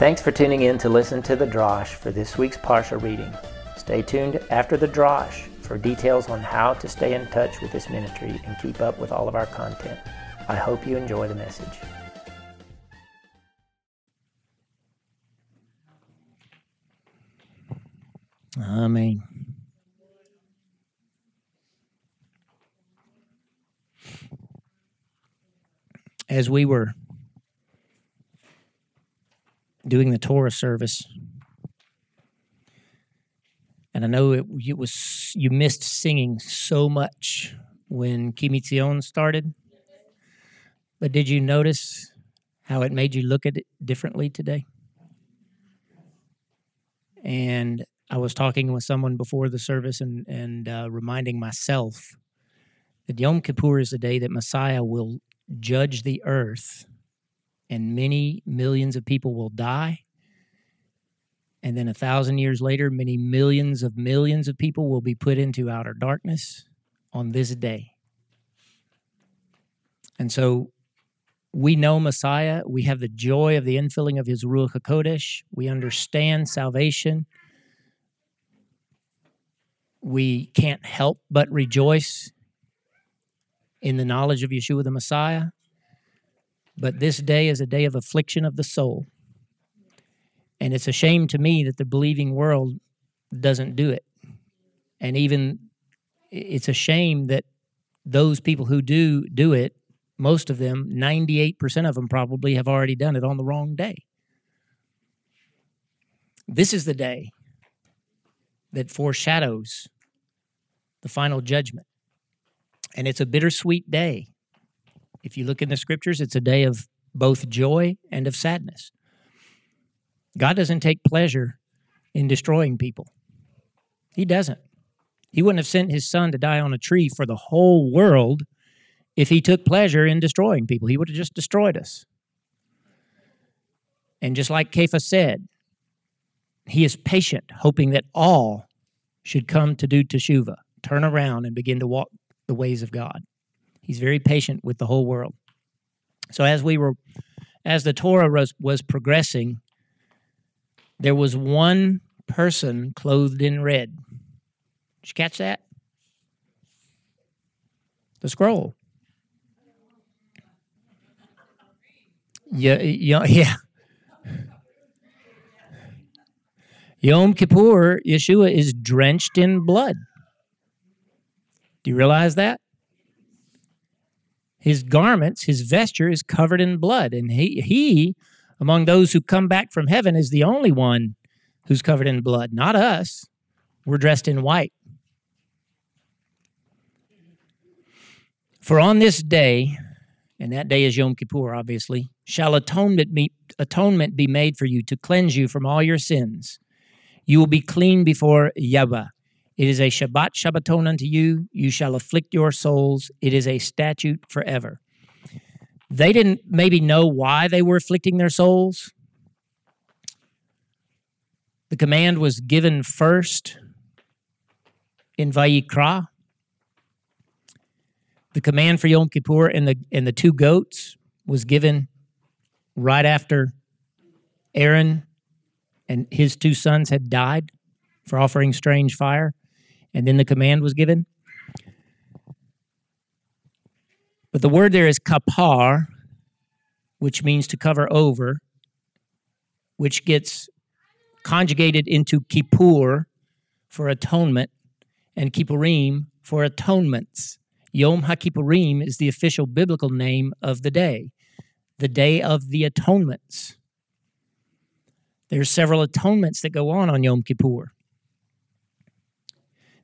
Thanks for tuning in to listen to the Drosh for this week's Parsha reading. Stay tuned after the Drosh for details on how to stay in touch with this ministry and keep up with all of our content. I hope you enjoy the message. Amen. As we were doing the Torah service, and I know it, it was you missed singing so much when Kimitzion started, but did you notice how it made you look at it differently today? And I was talking with someone before the service and and uh, reminding myself that Yom Kippur is the day that Messiah will judge the earth, and many millions of people will die. And then a thousand years later, many millions of millions of people will be put into outer darkness on this day. And so we know Messiah. We have the joy of the infilling of his Ruach HaKodesh. We understand salvation. We can't help but rejoice in the knowledge of Yeshua the Messiah. But this day is a day of affliction of the soul. And it's a shame to me that the believing world doesn't do it. And even it's a shame that those people who do do it, most of them, 98% of them probably have already done it on the wrong day. This is the day that foreshadows the final judgment. And it's a bittersweet day. If you look in the scriptures, it's a day of both joy and of sadness. God doesn't take pleasure in destroying people. He doesn't. He wouldn't have sent his son to die on a tree for the whole world if he took pleasure in destroying people. He would have just destroyed us. And just like Kepha said, he is patient, hoping that all should come to do teshuvah, turn around and begin to walk the ways of God. He's very patient with the whole world. So as we were as the Torah was, was progressing, there was one person clothed in red. Did you catch that? The scroll. Yeah, yeah, yeah. Yom Kippur, Yeshua is drenched in blood. Do you realize that? His garments, his vesture is covered in blood, and he, he among those who come back from heaven is the only one who's covered in blood, not us. We're dressed in white. For on this day, and that day is Yom Kippur, obviously, shall atonement be, atonement be made for you to cleanse you from all your sins. You will be clean before Yahweh. It is a Shabbat Shabbaton unto you. You shall afflict your souls. It is a statute forever. They didn't maybe know why they were afflicting their souls. The command was given first in Vayikra. The command for Yom Kippur and the and the two goats was given right after Aaron and his two sons had died for offering strange fire, and then the command was given. But the word there is kapar, which means to cover over, which gets conjugated into kippur for atonement and kippurim for atonements. Yom HaKippurim is the official biblical name of the day, the day of the atonements. There's several atonements that go on on Yom Kippur.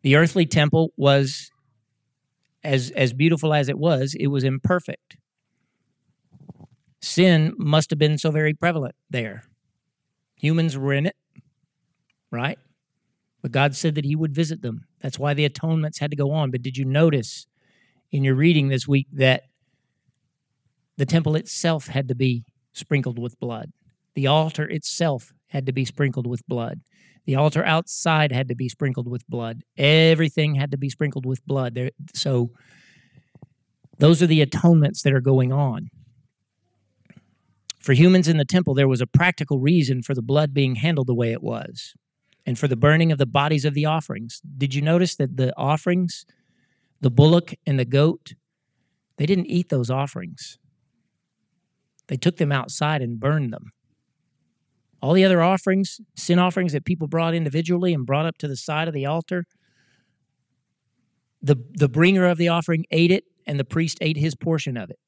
The earthly temple was as as beautiful as it was, it was imperfect. Sin must have been so very prevalent there. Humans were in it, right? But God said that He would visit them. That's why the atonements had to go on. But did you notice in your reading this week that the temple itself had to be sprinkled with blood? The altar itself had to be sprinkled with blood. The altar outside had to be sprinkled with blood. Everything had to be sprinkled with blood. There, so those are the atonements that are going on. For humans in the temple, there was a practical reason for the blood being handled the way it was and for the burning of the bodies of the offerings. Did you notice that the offerings, the bullock and the goat, they didn't eat those offerings? They took them outside and burned them. All the other offerings, sin offerings that people brought individually and brought up to the side of the altar, the, the bringer of the offering ate it, and the priest ate his portion of it.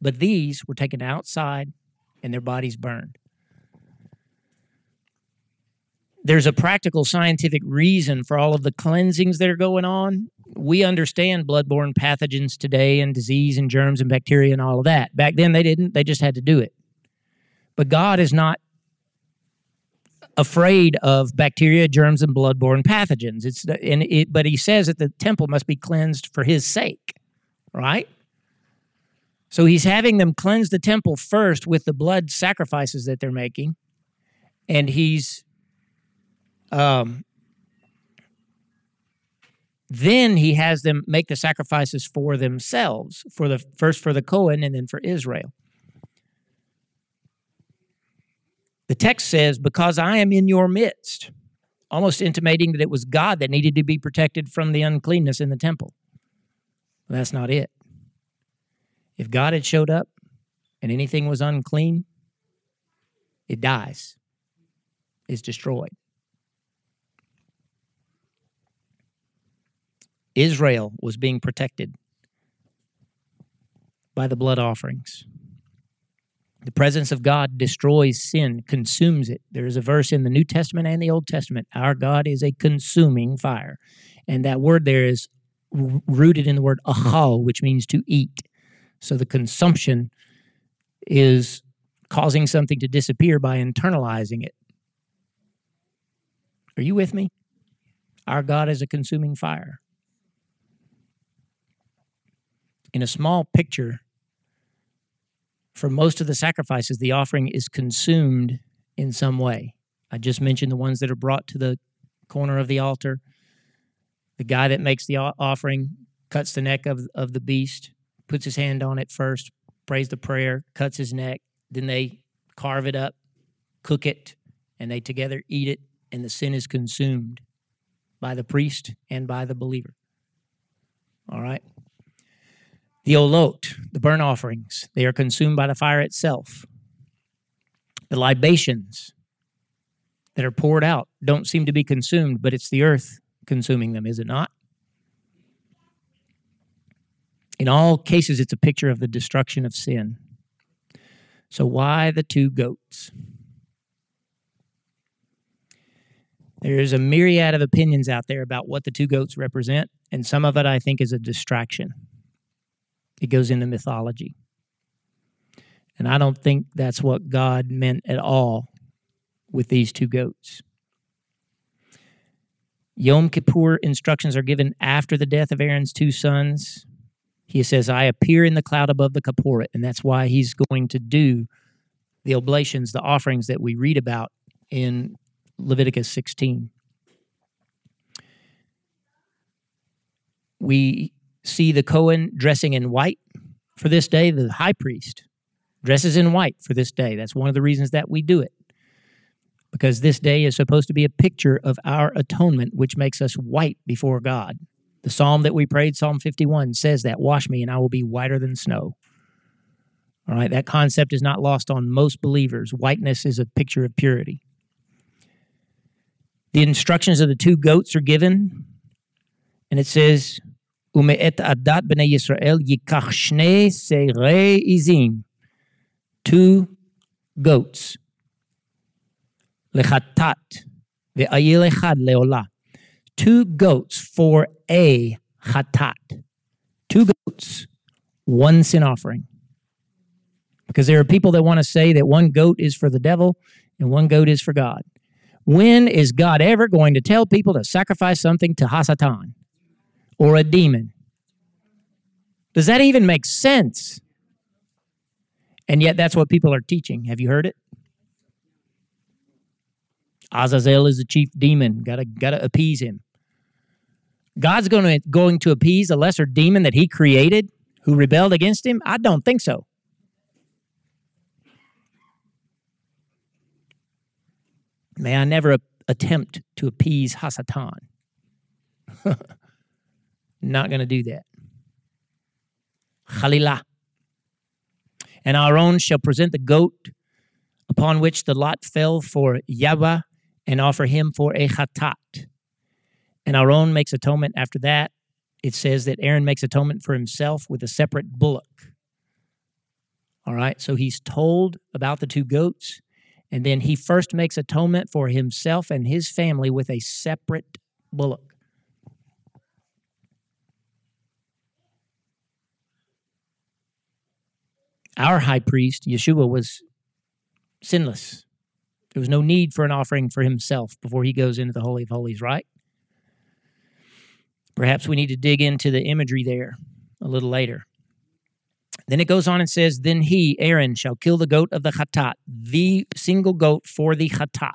But these were taken outside and their bodies burned. There's a practical scientific reason for all of the cleansings that are going on. We understand bloodborne pathogens today and disease and germs and bacteria and all of that. Back then they didn't, they just had to do it. But God is not afraid of bacteria, germs, and bloodborne pathogens. It's and it, but he says that the temple must be cleansed for his sake, right? So he's having them cleanse the temple first with the blood sacrifices that they're making, and he's um, then he has them make the sacrifices for themselves, for the first for the Cohen and then for Israel. The text says, Because I am in your midst, almost intimating that it was God that needed to be protected from the uncleanness in the temple. that's not it. If God had showed up and anything was unclean, it dies, it's destroyed. Israel was being protected by the blood offerings. The presence of God destroys sin, consumes it. There is a verse in the New Testament and the Old Testament our God is a consuming fire. And that word there is rooted in the word achal, which means to eat. So the consumption is causing something to disappear by internalizing it. Are you with me? Our God is a consuming fire. In a small picture, for most of the sacrifices, the offering is consumed in some way. I just mentioned the ones that are brought to the corner of the altar. The guy that makes the offering cuts the neck of, of the beast puts his hand on it first, prays the prayer, cuts his neck. Then they carve it up, cook it, and they together eat it, and the sin is consumed by the priest and by the believer. All right? The olot, the burnt offerings, they are consumed by the fire itself. The libations that are poured out don't seem to be consumed, but it's the earth consuming them, is it not? In all cases, it's a picture of the destruction of sin. So, why the two goats? There's a myriad of opinions out there about what the two goats represent, and some of it I think is a distraction. It goes into mythology. And I don't think that's what God meant at all with these two goats. Yom Kippur instructions are given after the death of Aaron's two sons. He says, I appear in the cloud above the Kaporet. And that's why he's going to do the oblations, the offerings that we read about in Leviticus 16. We see the Cohen dressing in white for this day. The high priest dresses in white for this day. That's one of the reasons that we do it. Because this day is supposed to be a picture of our atonement, which makes us white before God. The psalm that we prayed, Psalm 51, says that Wash me and I will be whiter than snow. All right, that concept is not lost on most believers. Whiteness is a picture of purity. The instructions of the two goats are given, and it says, Ume'et adat b'nei Yisrael yikach shnei seirei izim. Two goats. Lechatat ve'ayil echad leolah two goats for a chatat. Two goats, one sin offering. Because there are people that want to say that one goat is for the devil and one goat is for God. When is God ever going to tell people to sacrifice something to Hasatan or a demon? Does that even make sense? And yet, that's what people are teaching. Have you heard it? Azazel is the chief demon. Gotta gotta appease him. God's to going to appease a lesser demon that he created who rebelled against him? I don't think so. May I never attempt to appease Hasatan. Not going to do that. Khalilah. And Aaron shall present the goat upon which the lot fell for Yahweh and offer him for a chatat. And Aaron makes atonement after that. It says that Aaron makes atonement for himself with a separate bullock. All right, so he's told about the two goats, and then he first makes atonement for himself and his family with a separate bullock. Our high priest, Yeshua, was sinless. There was no need for an offering for himself before he goes into the Holy of Holies, right? Perhaps we need to dig into the imagery there a little later. Then it goes on and says, Then he, Aaron, shall kill the goat of the chatat, the single goat for the chatat,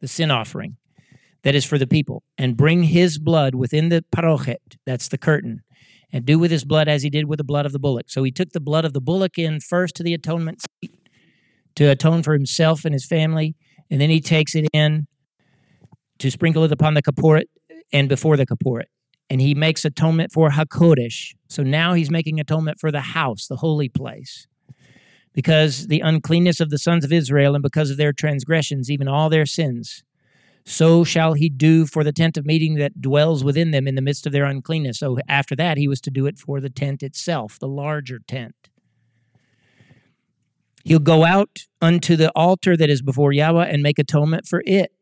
the sin offering that is for the people, and bring his blood within the parochet, that's the curtain, and do with his blood as he did with the blood of the bullock. So he took the blood of the bullock in first to the atonement seat to atone for himself and his family, and then he takes it in to sprinkle it upon the kaporet and before the kaporet. And he makes atonement for Hakodesh. So now he's making atonement for the house, the holy place. Because the uncleanness of the sons of Israel and because of their transgressions, even all their sins, so shall he do for the tent of meeting that dwells within them in the midst of their uncleanness. So after that, he was to do it for the tent itself, the larger tent. He'll go out unto the altar that is before Yahweh and make atonement for it,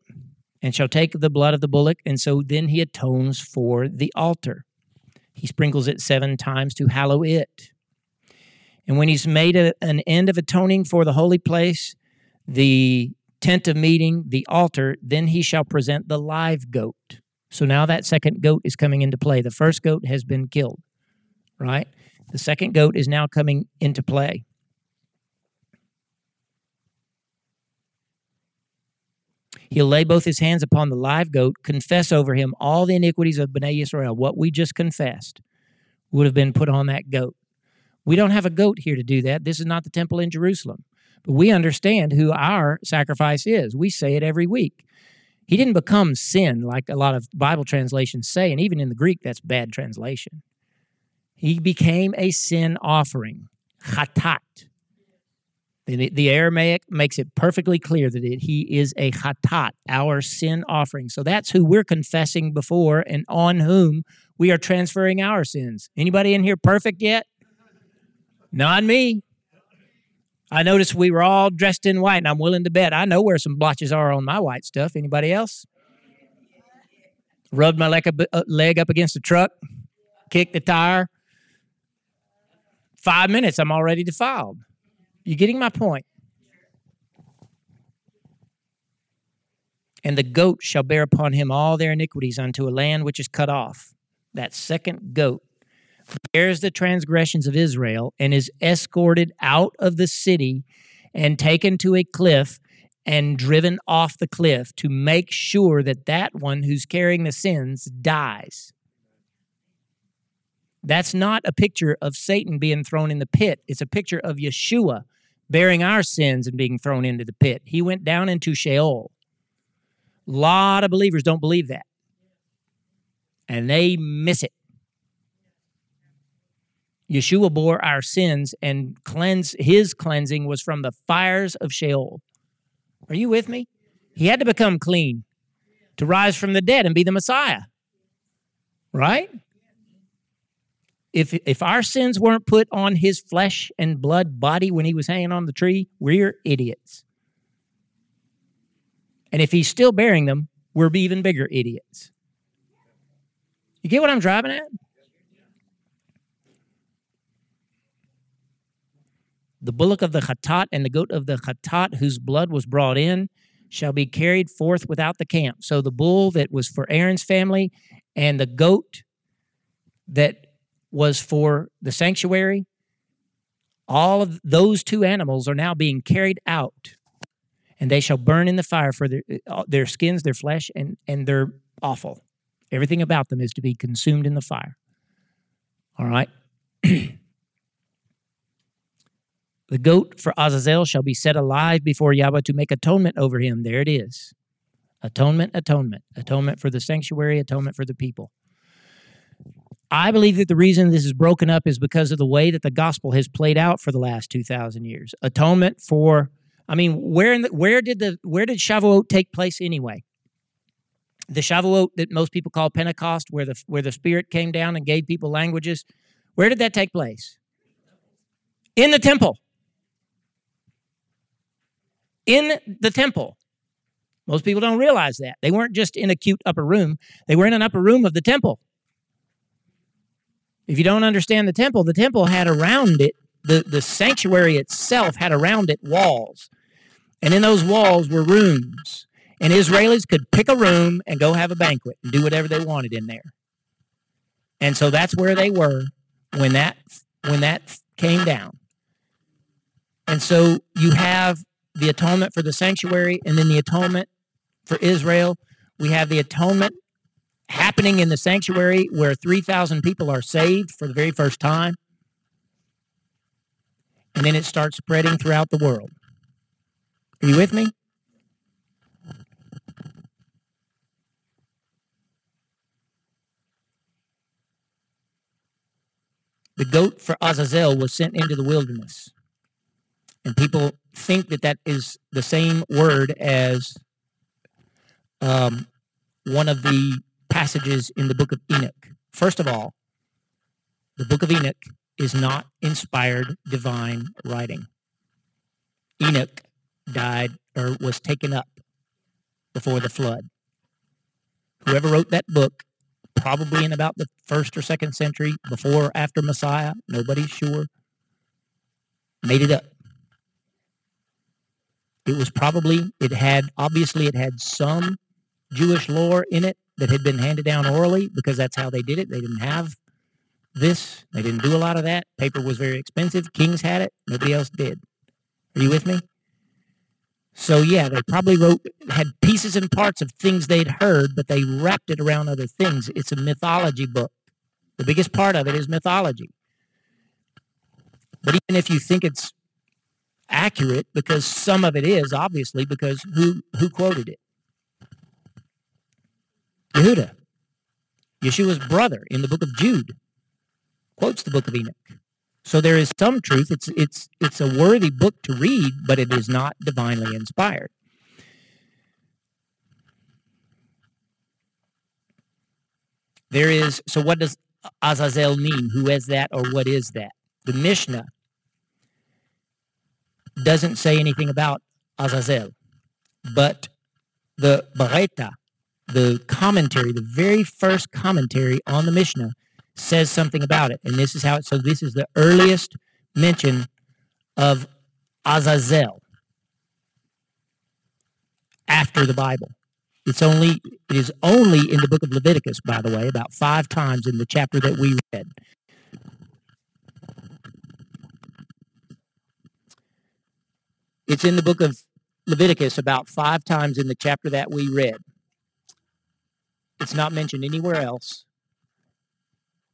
and shall take the blood of the bullock, and so then he atones for the altar. He sprinkles it seven times to hallow it. And when he's made a, an end of atoning for the holy place, the tent of meeting, the altar, then he shall present the live goat. So now that second goat is coming into play. The first goat has been killed, right? The second goat is now coming into play. He'll lay both his hands upon the live goat, confess over him all the iniquities of Bnei Israel. What we just confessed would have been put on that goat. We don't have a goat here to do that. This is not the temple in Jerusalem. But we understand who our sacrifice is. We say it every week. He didn't become sin like a lot of Bible translations say, and even in the Greek, that's bad translation. He became a sin offering, chatat. The, the Aramaic makes it perfectly clear that it, he is a chatat, our sin offering. So that's who we're confessing before and on whom we are transferring our sins. Anybody in here perfect yet? Not me. I noticed we were all dressed in white, and I'm willing to bet I know where some blotches are on my white stuff. Anybody else? Rubbed my leg up, uh, leg up against the truck, kicked the tire. Five minutes, I'm already defiled. You getting my point? And the goat shall bear upon him all their iniquities unto a land which is cut off. That second goat bears the transgressions of Israel and is escorted out of the city and taken to a cliff and driven off the cliff to make sure that that one who's carrying the sins dies. That's not a picture of Satan being thrown in the pit. It's a picture of Yeshua bearing our sins and being thrown into the pit. He went down into Sheol. A lot of believers don't believe that. And they miss it. Yeshua bore our sins and cleanse his cleansing was from the fires of Sheol. Are you with me? He had to become clean to rise from the dead and be the Messiah. Right? If if our sins weren't put on his flesh and blood body when he was hanging on the tree, we're idiots. And if he's still bearing them, we're even bigger idiots. You get what I'm driving at? The bullock of the chatat and the goat of the chatat, whose blood was brought in, shall be carried forth without the camp. So the bull that was for Aaron's family and the goat that was for the sanctuary, all of those two animals are now being carried out and they shall burn in the fire for their, uh, their skins, their flesh, and, and they're awful. Everything about them is to be consumed in the fire. All right? The goat for Azazel shall be set alive before Yahweh to make atonement over him. There it is. Atonement, atonement, atonement for the sanctuary, atonement for the people. I believe that the reason this is broken up is because of the way that the gospel has played out for the last 2000 years. Atonement for I mean, where in the, where did the where did Shavuot take place anyway? The Shavuot that most people call Pentecost, where the where the Spirit came down and gave people languages, where did that take place? In the temple. In the temple. Most people don't realize that. They weren't just in a cute upper room, they were in an upper room of the temple. If you don't understand the temple, the temple had around it, the, the sanctuary itself had around it walls. And in those walls were rooms. And Israelis could pick a room and go have a banquet and do whatever they wanted in there. And so that's where they were when that when that came down. And so you have the atonement for the sanctuary and then the atonement for Israel. We have the atonement happening in the sanctuary where 3,000 people are saved for the very first time. And then it starts spreading throughout the world. Are you with me? The goat for Azazel was sent into the wilderness. And people think that that is the same word as um, one of the passages in the book of Enoch. First of all, the book of Enoch is not inspired divine writing. Enoch died or was taken up before the flood. Whoever wrote that book, probably in about the first or second century, before or after Messiah, nobody's sure, made it up. It was probably, it had, obviously, it had some Jewish lore in it that had been handed down orally because that's how they did it. They didn't have this. They didn't do a lot of that. Paper was very expensive. Kings had it. Nobody else did. Are you with me? So yeah, they probably wrote had pieces and parts of things they'd heard, but they wrapped it around other things. It's a mythology book. The biggest part of it is mythology. But even if you think it's accurate, because some of it is obviously, because who who quoted it? Yehuda, Yeshua's brother in the book of Jude, quotes the book of Enoch. So there is some truth. It's it's it's a worthy book to read, but it is not divinely inspired. There is so what does Azazel mean? Who is that or what is that? The Mishnah doesn't say anything about Azazel, but the Baraita, the commentary, the very first commentary on the Mishnah says something about it. And this is how it, so this is the earliest mention of Azazel after the Bible. It's only, it is only in the book of Leviticus, by the way, about five times in the chapter that we read. It's in the book of Leviticus about five times in the chapter that we read. It's not mentioned anywhere else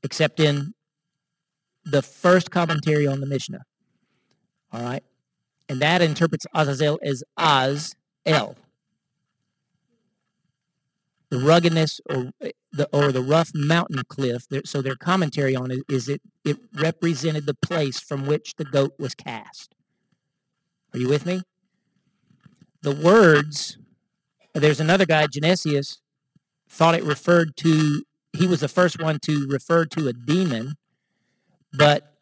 except in the first commentary on the Mishnah. All right? And that interprets Azazel as Az El. The ruggedness or the or the rough mountain cliff. So their commentary on it is it it represented the place from which the goat was cast. Are you with me? The words. There's another guy, Genesius, thought it referred to he was the first one to refer to a demon, but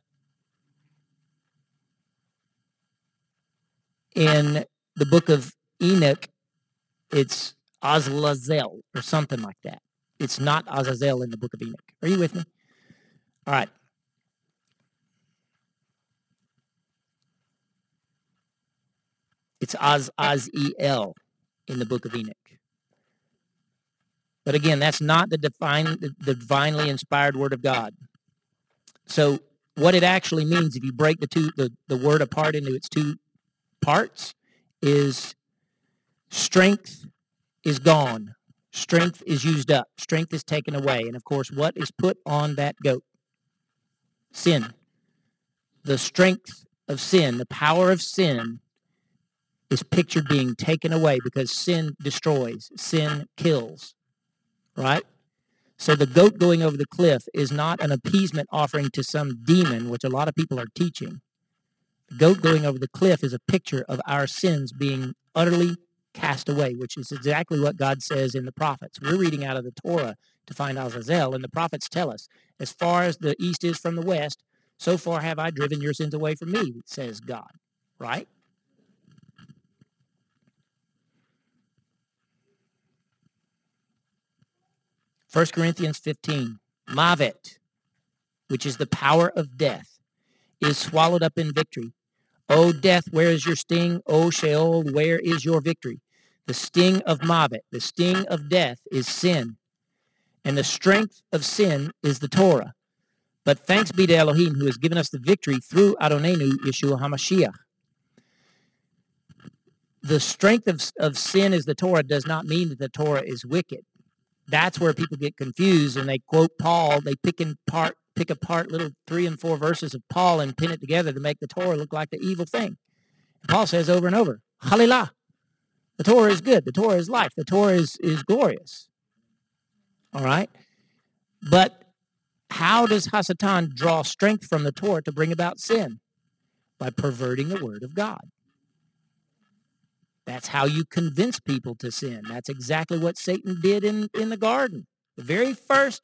in the book of Enoch, it's Azlazel or something like that. It's not Azazel in the book of Enoch. Are you with me? All right. It's Az Azel in the book of Enoch. But again, that's not the, divine, the divinely inspired word of God. So what it actually means, if you break the two the, the word apart into its two parts, is strength is gone. Strength is used up. Strength is taken away. And of course, what is put on that goat? Sin. The strength of sin, the power of sin is pictured being taken away because sin destroys, sin kills, right? So the goat going over the cliff is not an appeasement offering to some demon, which a lot of people are teaching. The goat going over the cliff is a picture of our sins being utterly cast away, which is exactly what God says in the prophets. We're reading out of the Torah to find Azazel, and the prophets tell us, as far as the east is from the west, so far have I driven your sins away from me, says God. Right? 1 Corinthians 15, Mavet, which is the power of death, is swallowed up in victory. O death, where is your sting? O Sheol, where is your victory? The sting of Mavet, the sting of death is sin. And the strength of sin is the Torah. But thanks be to Elohim who has given us the victory through Adonenu, Yeshua HaMashiach. The strength of, of sin is the Torah does not mean that the Torah is wicked that's where people get confused and they quote Paul. They pick in part, pick apart little three and four verses of Paul and pin it together to make the Torah look like the evil thing. Paul says over and over, Halilah. The Torah is good. The Torah is life. The Torah is, is glorious. All right? But how does Hasatan draw strength from the Torah to bring about sin? By perverting the word of God. That's how you convince people to sin. That's exactly what Satan did in, in the garden. The very first,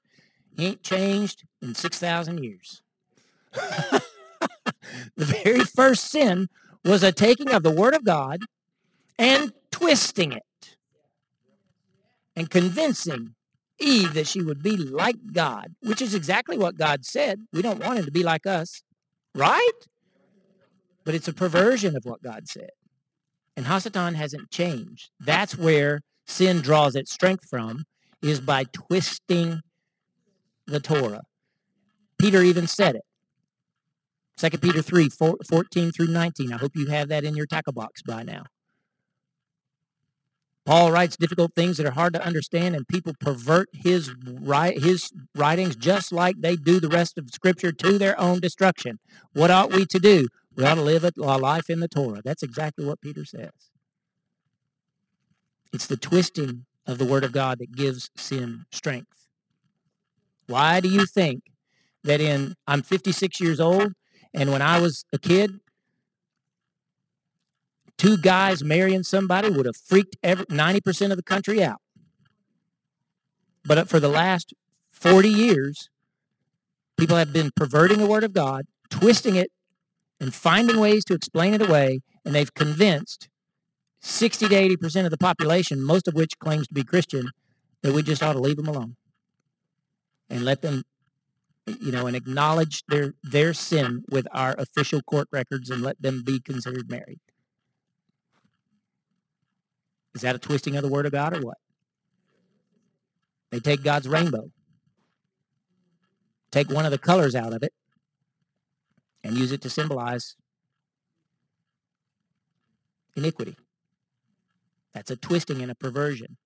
he ain't changed in 6,000 years. the very first sin was a taking of the Word of God and twisting it and convincing Eve that she would be like God, which is exactly what God said. We don't want him to be like us, right? But it's a perversion of what God said. And Hasatan hasn't changed. That's where sin draws its strength from, is by twisting the Torah. Peter even said it. 2 Peter 3, 14 through 19. I hope you have that in your tackle box by now. Paul writes difficult things that are hard to understand, and people pervert his, his writings just like they do the rest of Scripture to their own destruction. What ought we to do? We ought to live a life in the Torah. That's exactly what Peter says. It's the twisting of the Word of God that gives sin strength. Why do you think that in, I'm 56 years old, and when I was a kid, two guys marrying somebody would have freaked every, 90% of the country out. But for the last 40 years, people have been perverting the Word of God, twisting it and finding ways to explain it away, and they've convinced 60 to 80% of the population, most of which claims to be Christian, that we just ought to leave them alone and let them, you know, and acknowledge their, their sin with our official court records and let them be considered married. Is that a twisting of the Word of God or what? They take God's rainbow, take one of the colors out of it, and use it to symbolize iniquity. That's a twisting and a perversion.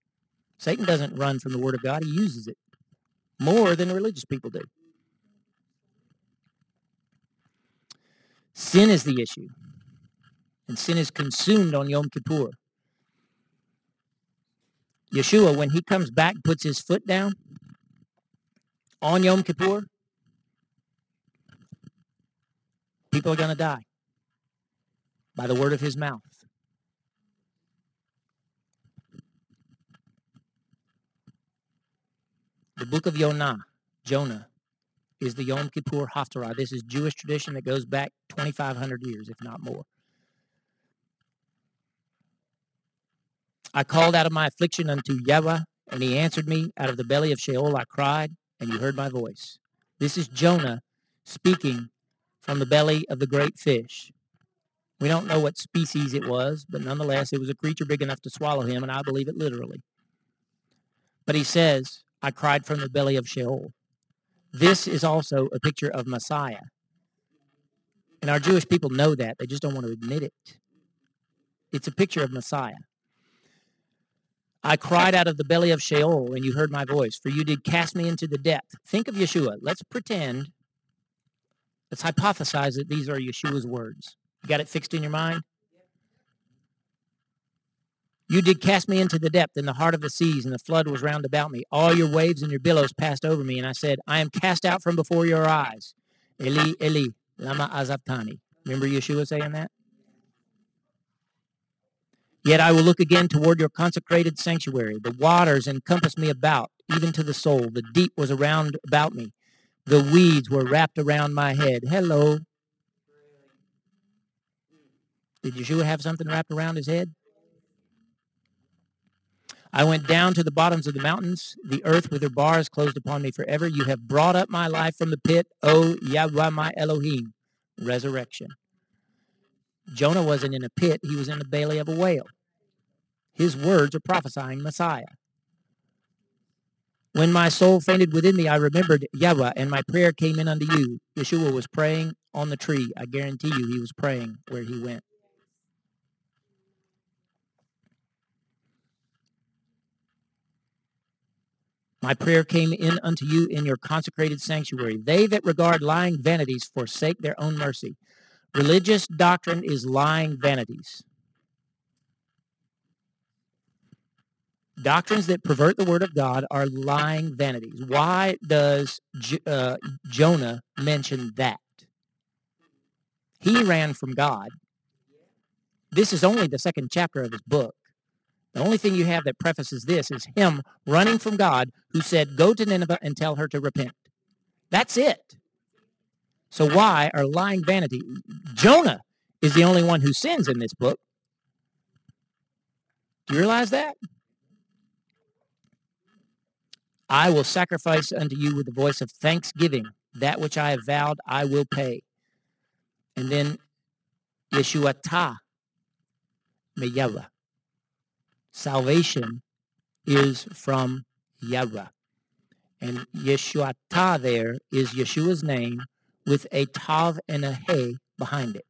Satan doesn't run from the Word of God, he uses it more than religious people do. Sin is the issue, and sin is consumed on Yom Kippur. Yeshua, when he comes back, puts his foot down on Yom Kippur, People are going to die by the word of his mouth. The book of Yonah, Jonah, is the Yom Kippur Haftarah. This is Jewish tradition that goes back 2,500 years, if not more. I called out of my affliction unto Yahweh, and he answered me. Out of the belly of Sheol I cried, and you heard my voice. This is Jonah speaking from the belly of the great fish. We don't know what species it was, but nonetheless, it was a creature big enough to swallow him, and I believe it literally. But he says, I cried from the belly of Sheol. This is also a picture of Messiah. And our Jewish people know that. They just don't want to admit it. It's a picture of Messiah. I cried out of the belly of Sheol, and you heard my voice, for you did cast me into the depth. Think of Yeshua. Let's pretend Let's hypothesize that these are Yeshua's words. You got it fixed in your mind? You did cast me into the depth in the heart of the seas, and the flood was round about me. All your waves and your billows passed over me, and I said, I am cast out from before your eyes. Eli, Eli, lama azabtani. Remember Yeshua saying that? Yet I will look again toward your consecrated sanctuary. The waters encompassed me about, even to the soul. The deep was around about me. The weeds were wrapped around my head. Hello. Did Yeshua have something wrapped around his head? I went down to the bottoms of the mountains. The earth with her bars closed upon me forever. You have brought up my life from the pit, O Yahweh my Elohim. Resurrection. Jonah wasn't in a pit, he was in the belly of a whale. His words are prophesying Messiah. When my soul fainted within me, I remembered Yahweh, and my prayer came in unto you. Yeshua was praying on the tree. I guarantee you he was praying where he went. My prayer came in unto you in your consecrated sanctuary. They that regard lying vanities forsake their own mercy. Religious doctrine is lying vanities. Doctrines that pervert the word of God are lying vanities. Why does uh, Jonah mention that? He ran from God. This is only the second chapter of his book. The only thing you have that prefaces this is him running from God who said, Go to Nineveh and tell her to repent. That's it. So why are lying vanity? Jonah is the only one who sins in this book. Do you realize that? I will sacrifice unto you with the voice of thanksgiving. That which I have vowed, I will pay. And then Yeshua ta meyava. Salvation is from Yahweh. And Yeshua ta there is Yeshua's name with a tav and a hey behind it.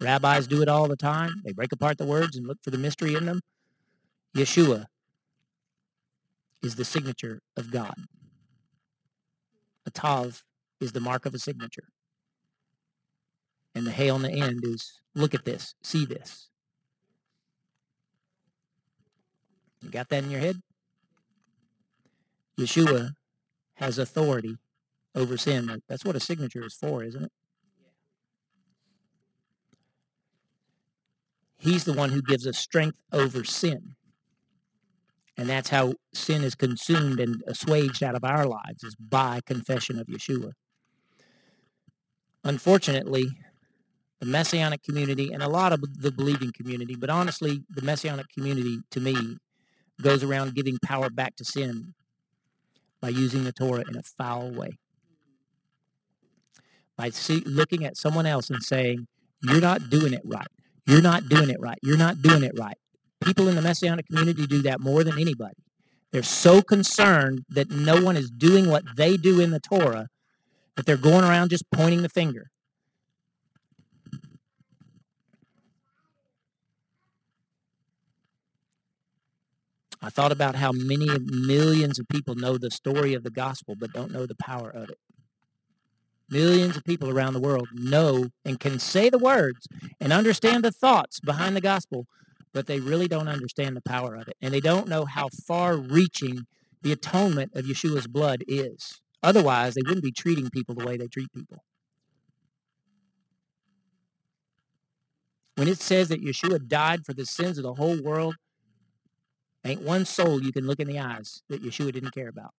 Rabbis do it all the time. They break apart the words and look for the mystery in them. Yeshua is the signature of God. A tav is the mark of a signature. And the hey on the end is, look at this, see this. You got that in your head? Yeshua has authority over sin. That's what a signature is for, isn't it? He's the one who gives us strength over sin. And that's how sin is consumed and assuaged out of our lives is by confession of Yeshua. Unfortunately, the messianic community and a lot of the believing community, but honestly, the messianic community to me goes around giving power back to sin by using the Torah in a foul way by see, looking at someone else and saying, you're not doing it right. You're not doing it right. You're not doing it right. People in the Messianic community do that more than anybody. They're so concerned that no one is doing what they do in the Torah that they're going around just pointing the finger. I thought about how many millions of people know the story of the gospel but don't know the power of it. Millions of people around the world know and can say the words and understand the thoughts behind the gospel, but they really don't understand the power of it. And they don't know how far reaching the atonement of Yeshua's blood is. Otherwise, they wouldn't be treating people the way they treat people. When it says that Yeshua died for the sins of the whole world, ain't one soul you can look in the eyes that Yeshua didn't care about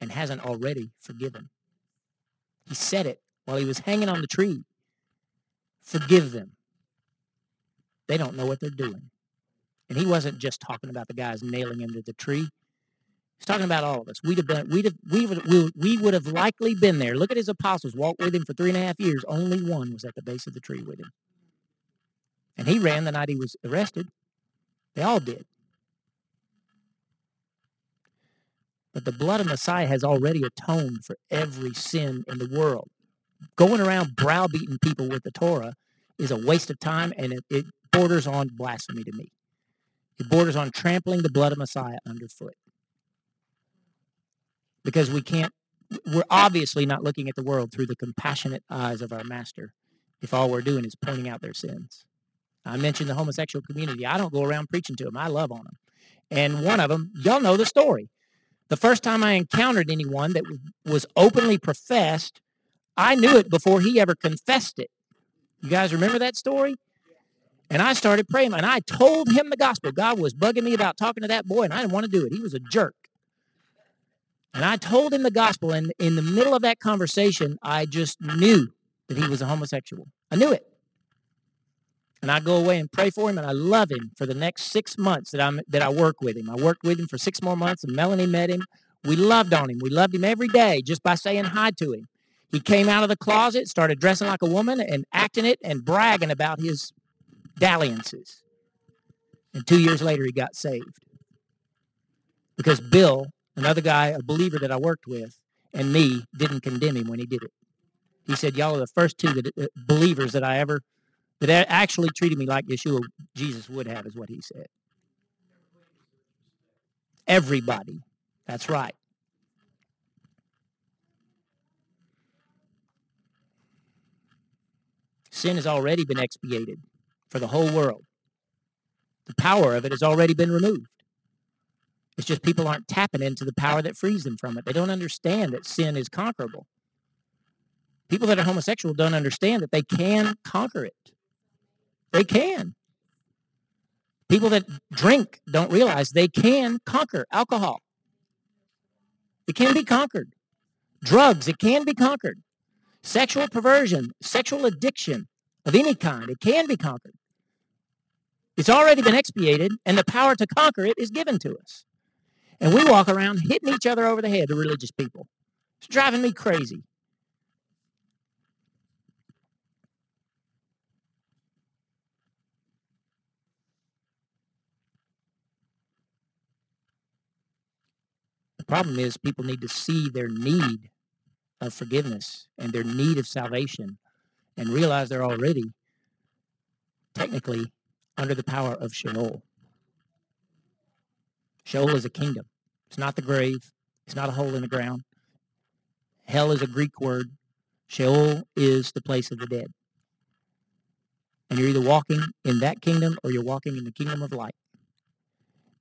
and hasn't already forgiven. He said it while he was hanging on the tree. Forgive them. They don't know what they're doing. And he wasn't just talking about the guys nailing him to the tree. He's talking about all of us. We'd have been, we'd have, we would, we, would have likely been there. Look at his apostles walk with him for three and a half years. Only one was at the base of the tree with him. And he ran the night he was arrested. They all did. But the blood of Messiah has already atoned for every sin in the world. Going around browbeating people with the Torah is a waste of time and it, it borders on blasphemy to me. It borders on trampling the blood of Messiah underfoot. Because we can't, we're obviously not looking at the world through the compassionate eyes of our Master if all we're doing is pointing out their sins. I mentioned the homosexual community. I don't go around preaching to them. I love on them. And one of them, y'all know the story. The first time I encountered anyone that was openly professed, I knew it before he ever confessed it. You guys remember that story? And I started praying, and I told him the gospel. God was bugging me about talking to that boy, and I didn't want to do it. He was a jerk. And I told him the gospel, and in the middle of that conversation, I just knew that he was a homosexual. I knew it. And I go away and pray for him, and I love him for the next six months that I'm that I work with him. I worked with him for six more months, and Melanie met him. We loved on him. We loved him every day just by saying hi to him. He came out of the closet, started dressing like a woman, and acting it and bragging about his dalliances. And two years later, he got saved because Bill, another guy, a believer that I worked with, and me didn't condemn him when he did it. He said, "Y'all are the first two that, uh, believers that I ever that actually treated me like Yeshua Jesus would have, is what he said. Everybody. That's right. Sin has already been expiated for the whole world. The power of it has already been removed. It's just people aren't tapping into the power that frees them from it. They don't understand that sin is conquerable. People that are homosexual don't understand that they can conquer it. They can. People that drink don't realize they can conquer alcohol. It can be conquered. Drugs, it can be conquered. Sexual perversion, sexual addiction of any kind, it can be conquered. It's already been expiated, and the power to conquer it is given to us. And we walk around hitting each other over the head, the religious people. It's driving me crazy. The problem is people need to see their need of forgiveness and their need of salvation and realize they're already technically under the power of Sheol. Sheol is a kingdom. It's not the grave. It's not a hole in the ground. Hell is a Greek word. Sheol is the place of the dead. And you're either walking in that kingdom or you're walking in the kingdom of light.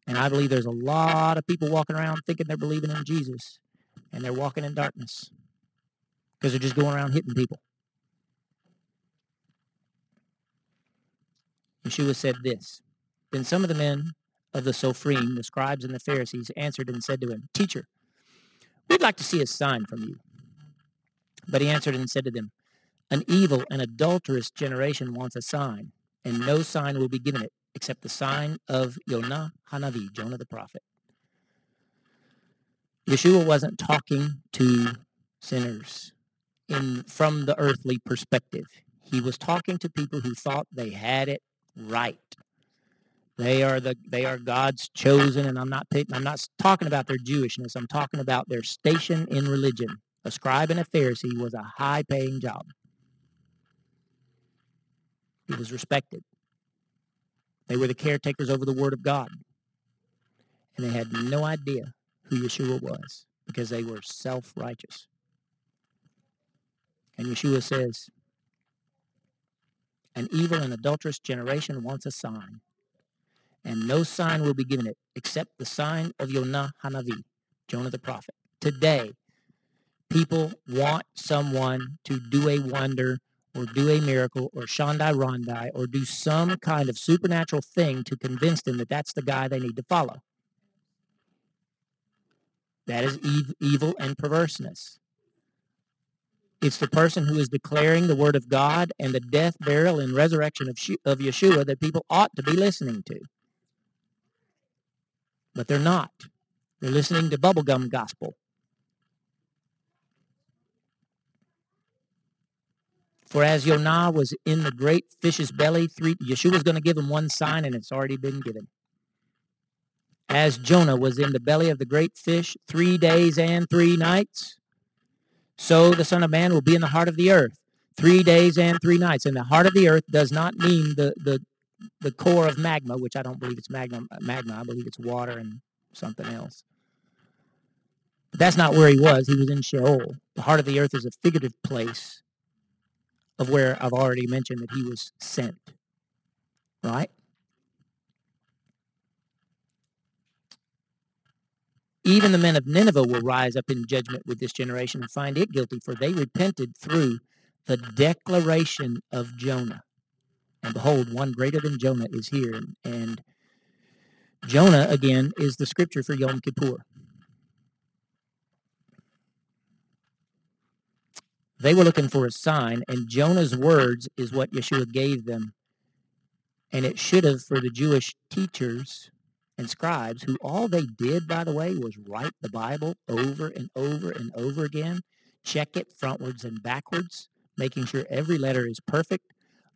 And I believe there's a lot of people walking around thinking they're believing in Jesus, and they're walking in darkness because they're just going around hitting people. Yeshua said this. Then some of the men of the Sophrim, the scribes and the Pharisees, answered and said to him, Teacher, we'd like to see a sign from you. But he answered and said to them, An evil and adulterous generation wants a sign, and no sign will be given it except the sign of Yonah Hanavi, Jonah the prophet. Yeshua wasn't talking to sinners in from the earthly perspective. He was talking to people who thought they had it right. They are the they are God's chosen, and I'm not I'm not talking about their Jewishness. I'm talking about their station in religion. A scribe and a Pharisee was a high-paying job. He was respected. They were the caretakers over the Word of God. And they had no idea who Yeshua was because they were self-righteous. And Yeshua says, An evil and adulterous generation wants a sign, and no sign will be given it except the sign of Yonah Hanavi, Jonah the prophet. Today, people want someone to do a wonder or do a miracle or Shandai Rondai or do some kind of supernatural thing to convince them that that's the guy they need to follow. That is ev- evil and perverseness. It's the person who is declaring the word of God and the death, burial, and resurrection of, of Yeshua that people ought to be listening to. But they're not. They're listening to bubblegum gospel. For as Yonah was in the great fish's belly, three, Yeshua's going to give him one sign, and it's already been given. As Jonah was in the belly of the great fish three days and three nights, so the Son of Man will be in the heart of the earth three days and three nights. And the heart of the earth does not mean the, the, the core of magma, which I don't believe it's magma, magma. I believe it's water and something else. But that's not where he was. He was in Sheol. The heart of the earth is a figurative place of where I've already mentioned that he was sent. Right? Even the men of Nineveh will rise up in judgment with this generation and find it guilty, for they repented through the declaration of Jonah. And behold, one greater than Jonah is here. And Jonah, again, is the scripture for Yom Kippur. They were looking for a sign, and Jonah's words is what Yeshua gave them. And it should have for the Jewish teachers and scribes, who all they did, by the way, was write the Bible over and over and over again, check it frontwards and backwards, making sure every letter is perfect.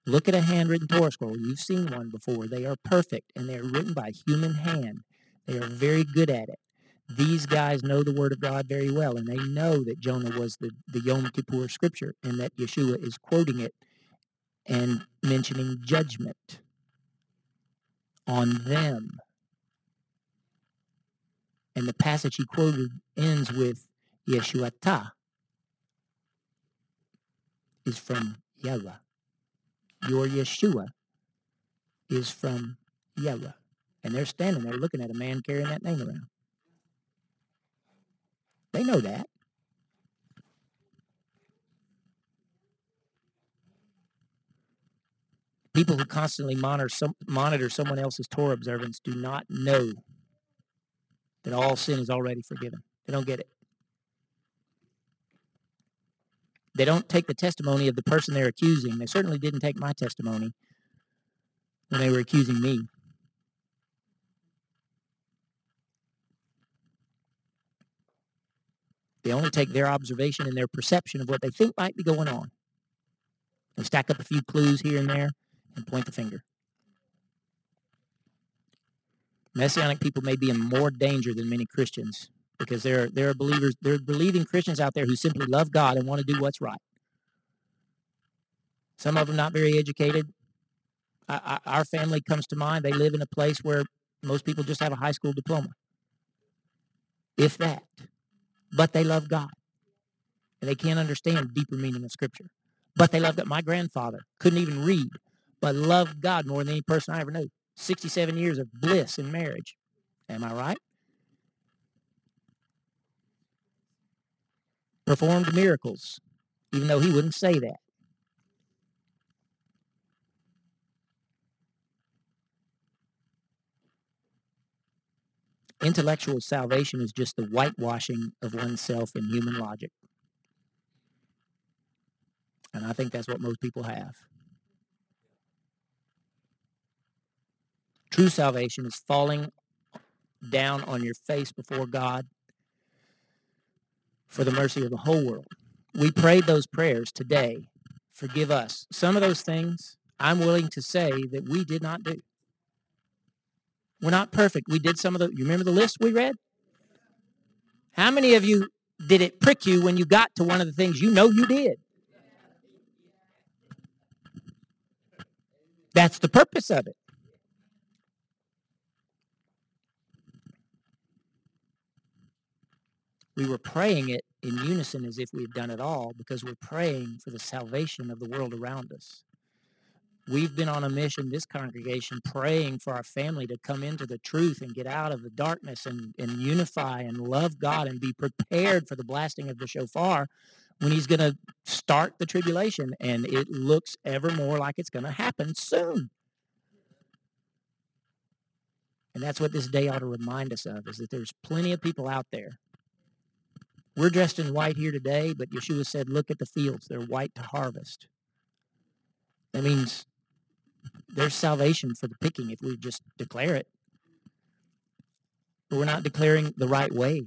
Look at a handwritten Torah scroll. You've seen one before. They are perfect, and they are written by human hand. They are very good at it these guys know the Word of God very well, and they know that Jonah was the, the Yom Kippur scripture and that Yeshua is quoting it and mentioning judgment on them. And the passage he quoted ends with Yeshuata is from Yahweh. Your Yeshua is from Yahweh. And they're standing there looking at a man carrying that name around. They know that. People who constantly monitor, some, monitor someone else's Torah observance do not know that all sin is already forgiven. They don't get it. They don't take the testimony of the person they're accusing. They certainly didn't take my testimony when they were accusing me. They only take their observation and their perception of what they think might be going on. They stack up a few clues here and there and point the finger. Messianic people may be in more danger than many Christians because there are, there are believers, there are believing Christians out there who simply love God and want to do what's right. Some of them not very educated. I, I, our family comes to mind. They live in a place where most people just have a high school diploma, if that but they love God. And they can't understand deeper meaning of Scripture. But they love God. My grandfather couldn't even read, but loved God more than any person I ever knew. 67 years of bliss in marriage. Am I right? Performed miracles, even though he wouldn't say that. Intellectual salvation is just the whitewashing of oneself in human logic. And I think that's what most people have. True salvation is falling down on your face before God for the mercy of the whole world. We prayed those prayers today. Forgive us. Some of those things I'm willing to say that we did not do. We're not perfect. We did some of the, you remember the list we read? How many of you did it prick you when you got to one of the things you know you did? That's the purpose of it. We were praying it in unison as if we had done it all because we're praying for the salvation of the world around us. We've been on a mission, this congregation, praying for our family to come into the truth and get out of the darkness and, and unify and love God and be prepared for the blasting of the shofar when he's going to start the tribulation. And it looks ever more like it's going to happen soon. And that's what this day ought to remind us of, is that there's plenty of people out there. We're dressed in white here today, but Yeshua said, look at the fields. They're white to harvest. That means there's salvation for the picking if we just declare it. But we're not declaring the right way.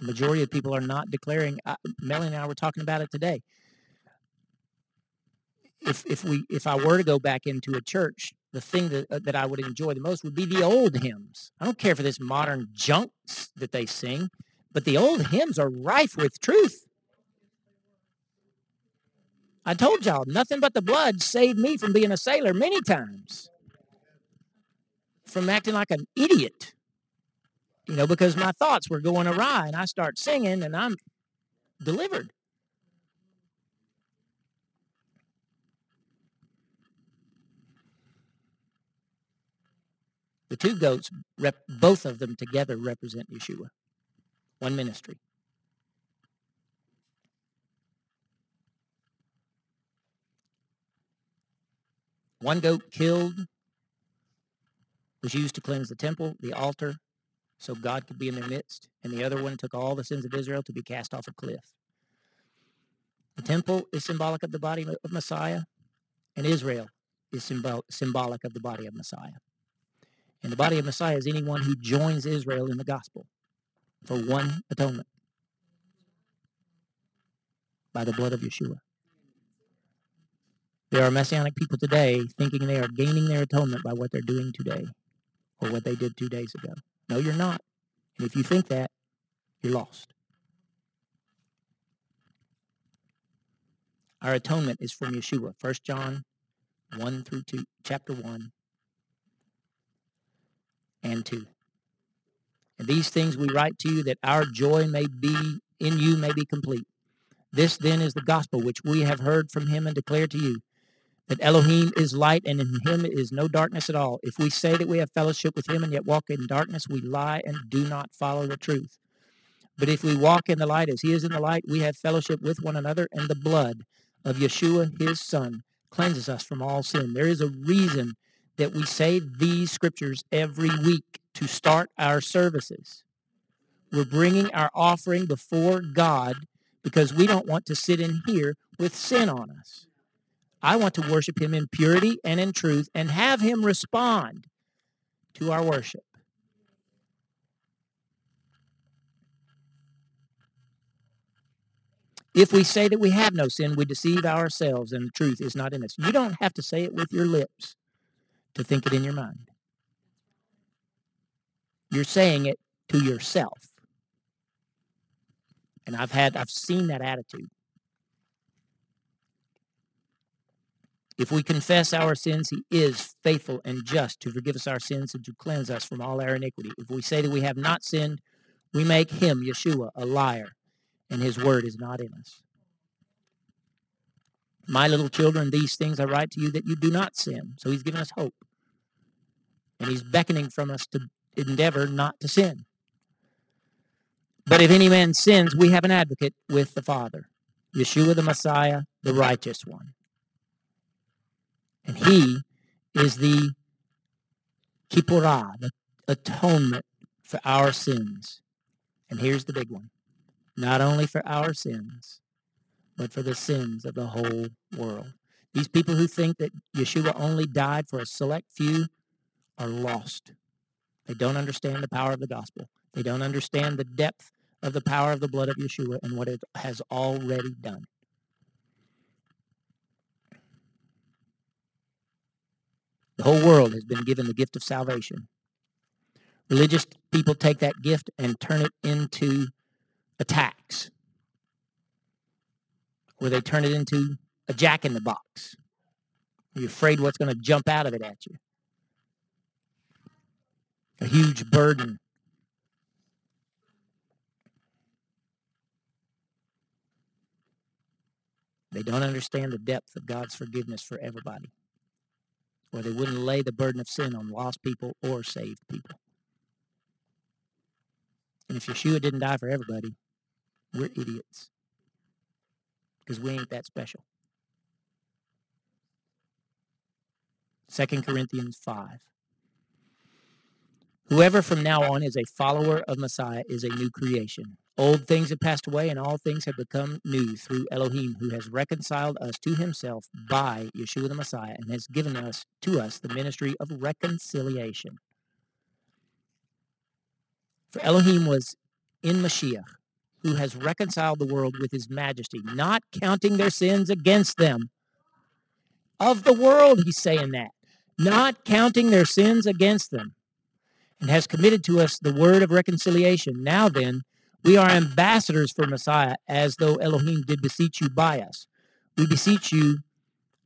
The majority of people are not declaring. Uh, Melanie and I were talking about it today. If if we if I were to go back into a church, the thing that uh, that I would enjoy the most would be the old hymns. I don't care for this modern junk that they sing, but the old hymns are rife with truth. I told y'all, nothing but the blood saved me from being a sailor many times. From acting like an idiot. You know, because my thoughts were going awry and I start singing and I'm delivered. The two goats, both of them together represent Yeshua, one ministry. One goat killed was used to cleanse the temple, the altar, so God could be in their midst, and the other one took all the sins of Israel to be cast off a cliff. The temple is symbolic of the body of Messiah, and Israel is symbol- symbolic of the body of Messiah. And the body of Messiah is anyone who joins Israel in the gospel for one atonement by the blood of Yeshua. There are messianic people today thinking they are gaining their atonement by what they're doing today or what they did two days ago. No, you're not. And if you think that, you're lost. Our atonement is from Yeshua. 1 John 1 through 2, chapter 1 and 2. And these things we write to you that our joy may be in you may be complete. This then is the gospel which we have heard from him and declare to you that Elohim is light and in him is no darkness at all. If we say that we have fellowship with him and yet walk in darkness, we lie and do not follow the truth. But if we walk in the light as he is in the light, we have fellowship with one another, and the blood of Yeshua, his son, cleanses us from all sin. There is a reason that we say these scriptures every week to start our services. We're bringing our offering before God because we don't want to sit in here with sin on us. I want to worship him in purity and in truth and have him respond to our worship. If we say that we have no sin, we deceive ourselves and the truth is not in us. You don't have to say it with your lips to think it in your mind. You're saying it to yourself. And I've had I've seen that attitude. If we confess our sins, he is faithful and just to forgive us our sins and to cleanse us from all our iniquity. If we say that we have not sinned, we make him, Yeshua, a liar, and his word is not in us. My little children, these things I write to you that you do not sin. So he's given us hope. And he's beckoning from us to endeavor not to sin. But if any man sins, we have an advocate with the Father, Yeshua the Messiah, the righteous one. And he is the kippurah, the atonement for our sins. And here's the big one. Not only for our sins, but for the sins of the whole world. These people who think that Yeshua only died for a select few are lost. They don't understand the power of the gospel. They don't understand the depth of the power of the blood of Yeshua and what it has already done. The whole world has been given the gift of salvation. Religious people take that gift and turn it into attacks, where they turn it into a jack in the box. You're afraid what's going to jump out of it at you. A huge burden. They don't understand the depth of God's forgiveness for everybody or they wouldn't lay the burden of sin on lost people or saved people. And if Yeshua didn't die for everybody, we're idiots. Because we ain't that special. 2 Corinthians 5. Whoever from now on is a follower of Messiah is a new creation. Old things have passed away, and all things have become new through Elohim, who has reconciled us to himself by Yeshua the Messiah, and has given us to us the ministry of reconciliation. For Elohim was in Mashiach, who has reconciled the world with his majesty, not counting their sins against them. Of the world, he's saying that. Not counting their sins against them. And has committed to us the word of reconciliation. Now then, we are ambassadors for Messiah, as though Elohim did beseech you by us. We beseech you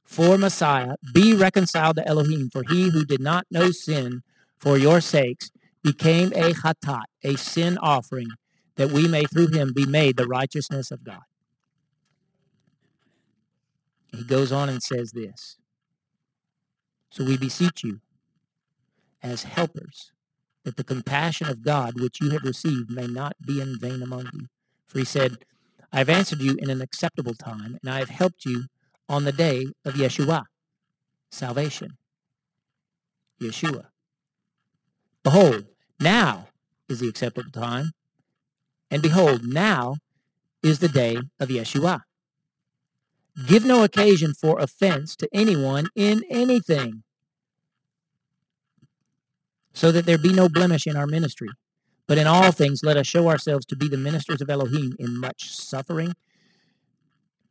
for Messiah, be reconciled to Elohim, for he who did not know sin for your sakes became a chatat, a sin offering, that we may through him be made the righteousness of God. He goes on and says this. So we beseech you, as helpers, that the compassion of God which you have received may not be in vain among you. For he said, I have answered you in an acceptable time, and I have helped you on the day of Yeshua, salvation. Yeshua. Behold, now is the acceptable time, and behold, now is the day of Yeshua. Give no occasion for offense to anyone in anything, so that there be no blemish in our ministry. But in all things, let us show ourselves to be the ministers of Elohim in much suffering.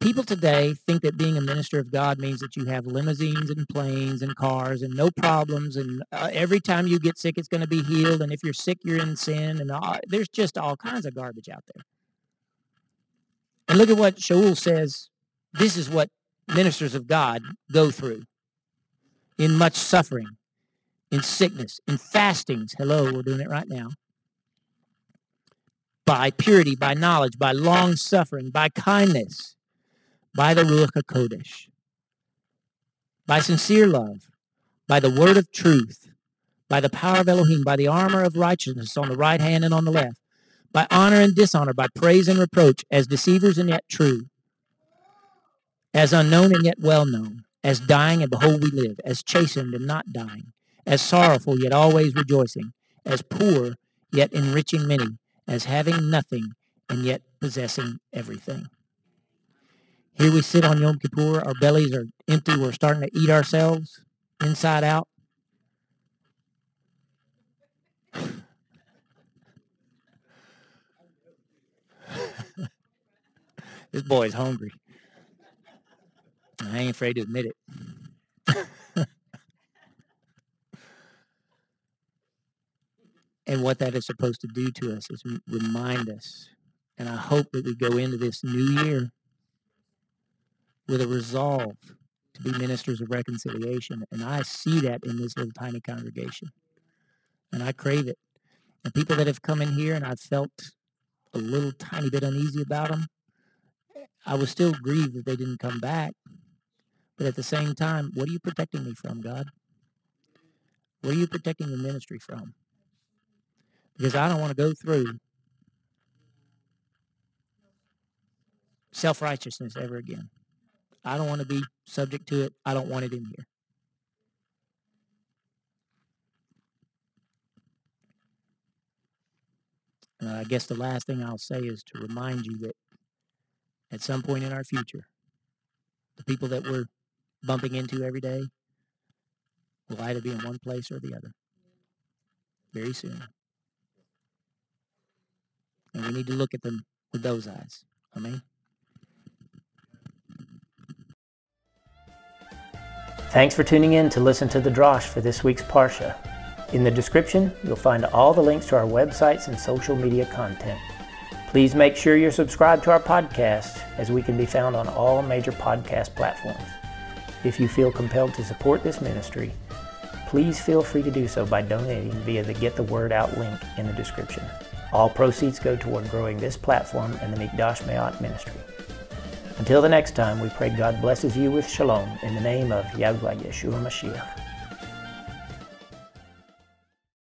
People today think that being a minister of God means that you have limousines and planes and cars and no problems, and uh, every time you get sick, it's going to be healed. And if you're sick, you're in sin, and all, there's just all kinds of garbage out there. And look at what Shaul says. This is what ministers of God go through in much suffering in sickness, in fastings. Hello, we're doing it right now. By purity, by knowledge, by long suffering, by kindness, by the Ruach HaKodesh, by sincere love, by the word of truth, by the power of Elohim, by the armor of righteousness on the right hand and on the left, by honor and dishonor, by praise and reproach, as deceivers and yet true, as unknown and yet well known, as dying and behold we live, as chastened and not dying, as sorrowful yet always rejoicing, as poor yet enriching many, as having nothing and yet possessing everything. Here we sit on Yom Kippur, our bellies are empty, we're starting to eat ourselves inside out. this boy's hungry. I ain't afraid to admit it. And what that is supposed to do to us is remind us. And I hope that we go into this new year with a resolve to be ministers of reconciliation. And I see that in this little tiny congregation. And I crave it. And people that have come in here and I've felt a little tiny bit uneasy about them, eh, I was still grieved that they didn't come back. But at the same time, what are you protecting me from, God? What are you protecting the ministry from? Because I don't want to go through self righteousness ever again. I don't want to be subject to it. I don't want it in here. Uh, I guess the last thing I'll say is to remind you that at some point in our future, the people that we're bumping into every day will either be in one place or the other. Very soon. And we need to look at them with those eyes. Amen. Thanks for tuning in to listen to the Drosh for this week's Parsha. In the description, you'll find all the links to our websites and social media content. Please make sure you're subscribed to our podcast as we can be found on all major podcast platforms. If you feel compelled to support this ministry, please feel free to do so by donating via the Get the Word Out link in the description. All proceeds go toward growing this platform and the Mikdash Meh'at ministry. Until the next time, we pray God blesses you with shalom in the name of Yahweh Yeshua Mashiach.